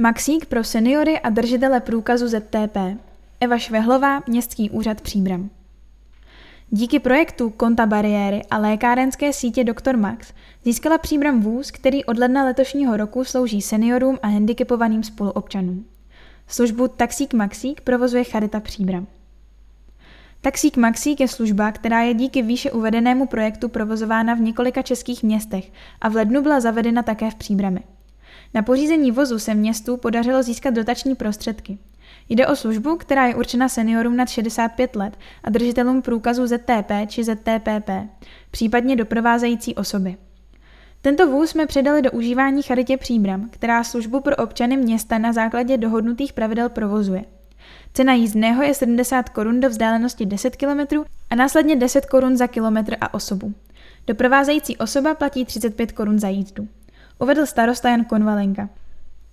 Maxík pro seniory a držitele průkazu ZTP. Eva Švehlová, Městský úřad Příbram. Díky projektu Konta bariéry a lékárenské sítě Dr. Max získala Příbram vůz, který od ledna letošního roku slouží seniorům a handicapovaným spoluobčanům. Službu Taxík Maxík provozuje Charita Příbram. Taxík Maxík je služba, která je díky výše uvedenému projektu provozována v několika českých městech a v lednu byla zavedena také v Příbrami. Na pořízení vozu se městu podařilo získat dotační prostředky. Jde o službu, která je určena seniorům nad 65 let a držitelům průkazu ZTP či ZTPP, případně doprovázející osoby. Tento vůz jsme předali do užívání Charitě Příbram, která službu pro občany města na základě dohodnutých pravidel provozuje. Cena jízdného je 70 korun do vzdálenosti 10 km a následně 10 korun za kilometr a osobu. Doprovázející osoba platí 35 korun za jízdu. Uvedl starosta Jan Konvalenka.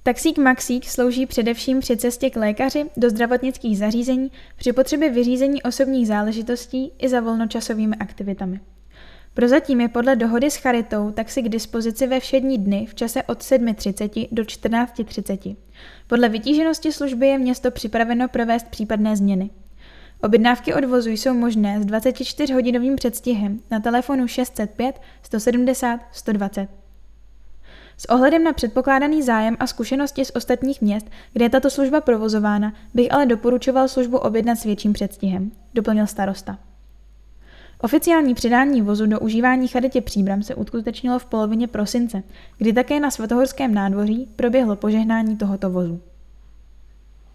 Taxík Maxík slouží především při cestě k lékaři, do zdravotnických zařízení, při potřebě vyřízení osobních záležitostí i za volnočasovými aktivitami. Prozatím je podle dohody s Charitou taxi k dispozici ve všední dny v čase od 7.30 do 14.30. Podle vytíženosti služby je město připraveno provést případné změny. Objednávky odvozu jsou možné s 24-hodinovým předstihem na telefonu 605 170 120. S ohledem na předpokládaný zájem a zkušenosti z ostatních měst, kde je tato služba provozována, bych ale doporučoval službu objednat s větším předstihem, doplnil starosta. Oficiální předání vozu do užívání charitě Příbram se uskutečnilo v polovině prosince, kdy také na Svatohorském nádvoří proběhlo požehnání tohoto vozu.